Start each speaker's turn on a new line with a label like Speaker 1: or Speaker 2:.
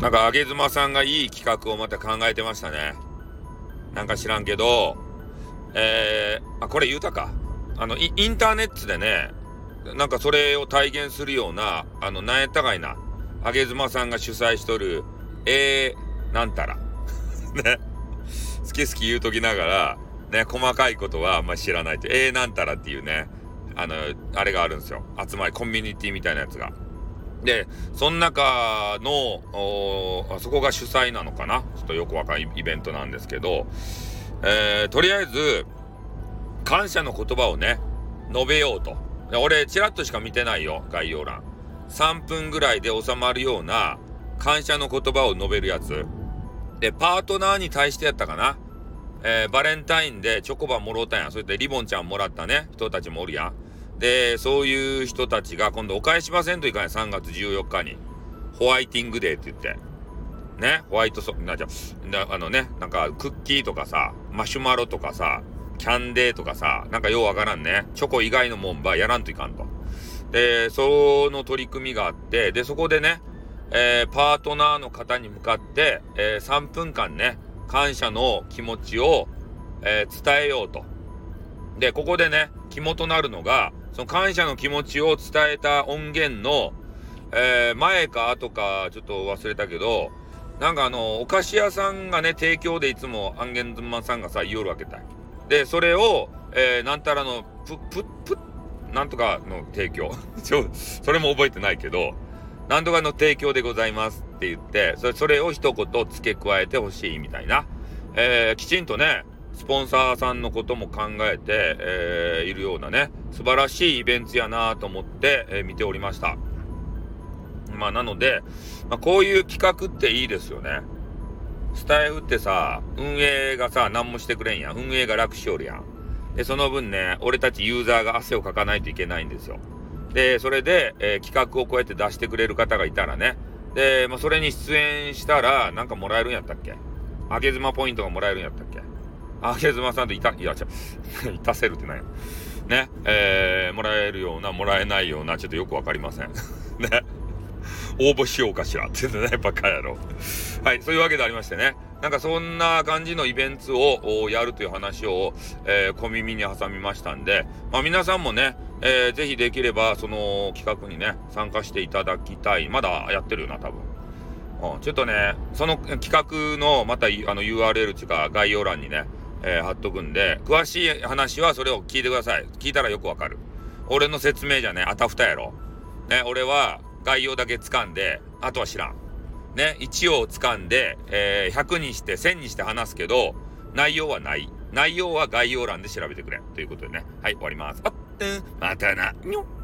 Speaker 1: なんか、あげずまさんがいい企画をまた考えてましたね。なんか知らんけど、えー、あ、これ言うたか。あの、インターネットでね、なんかそれを体現するような、あの、なんやったかいな、あげずまさんが主催しとる、えー、なんたら。ね。好き好き言うときながら、ね、細かいことはあんまり知らないって、えー、なんたらっていうね、あの、あれがあるんですよ。集まり、コミュニティみたいなやつが。で、その中の、あそこが主催なのかな？ちょっとよくわかんないイベントなんですけど、えー、とりあえず、感謝の言葉をね、述べようと。俺、ちらっとしか見てないよ、概要欄。3分ぐらいで収まるような感謝の言葉を述べるやつ。で、パートナーに対してやったかな？えー、バレンタインでチョコバもろうたんや。それでリボンちゃんもらったね、人たちもおるやん。で、そういう人たちが今度お返しませんといかない。3月14日に。ホワイティングデーって言って。ね、ホワイトソ、な、じゃあのね、なんかクッキーとかさ、マシュマロとかさ、キャンデーとかさ、なんかようわからんね。チョコ以外のもんばやらんといかんと。で、その取り組みがあって、で、そこでね、えー、パートナーの方に向かって、えー、3分間ね、感謝の気持ちを、えー、伝えようと。で、ここでね、肝となるのが、その感謝の気持ちを伝えた音源の、えー、前か後かちょっと忘れたけど、なんかあの、お菓子屋さんがね、提供でいつもアンゲンズマさんがさ、言おるわけだで、それを、えー、なんたらの、プッ、プッ、プッ、なんとかの提供。ちょ、それも覚えてないけど、なんとかの提供でございますって言って、それそれを一言付け加えてほしいみたいな。えー、きちんとね、スポンサーさんのことも考えて、えー、いるようなね、素晴らしいイベントやなと思って、えー、見ておりました。まあ、なので、まあ、こういう企画っていいですよね。スタイフってさ、運営がさ、何もしてくれんやん。運営が楽しおるやん。で、その分ね、俺たちユーザーが汗をかかないといけないんですよ。で、それで、えー、企画をこうやって出してくれる方がいたらね。で、まあ、それに出演したら、なんかもらえるんやったっけ？あげ妻ポイントがもらえるんやったっけ？あげずまさんといた、いや、ちゃ、いたせるってないね、えー、もらえるような、もらえないような、ちょっとよくわかりません。ね。応募しようかしらって言ってね、バカ野郎。はい、そういうわけでありましてね。なんかそんな感じのイベントをやるという話を、えー、小耳に挟みましたんで、まあ皆さんもね、えー、ぜひできればその企画にね、参加していただきたい。まだやってるよな、多分。うん、ちょっとね、その企画のまたあの URL っていうか概要欄にね、えー、貼っとくんで、詳しい話はそれを聞いてください。聞いたらよくわかる。俺の説明じゃね、あたふたやろ。ね、俺は概要だけ掴んで、あとは知らん。ね、1を掴んで、えー、100にして1000にして話すけど、内容はない。内容は概要欄で調べてくれ。ということでね。はい、終わります。あっ、またな、にょっ。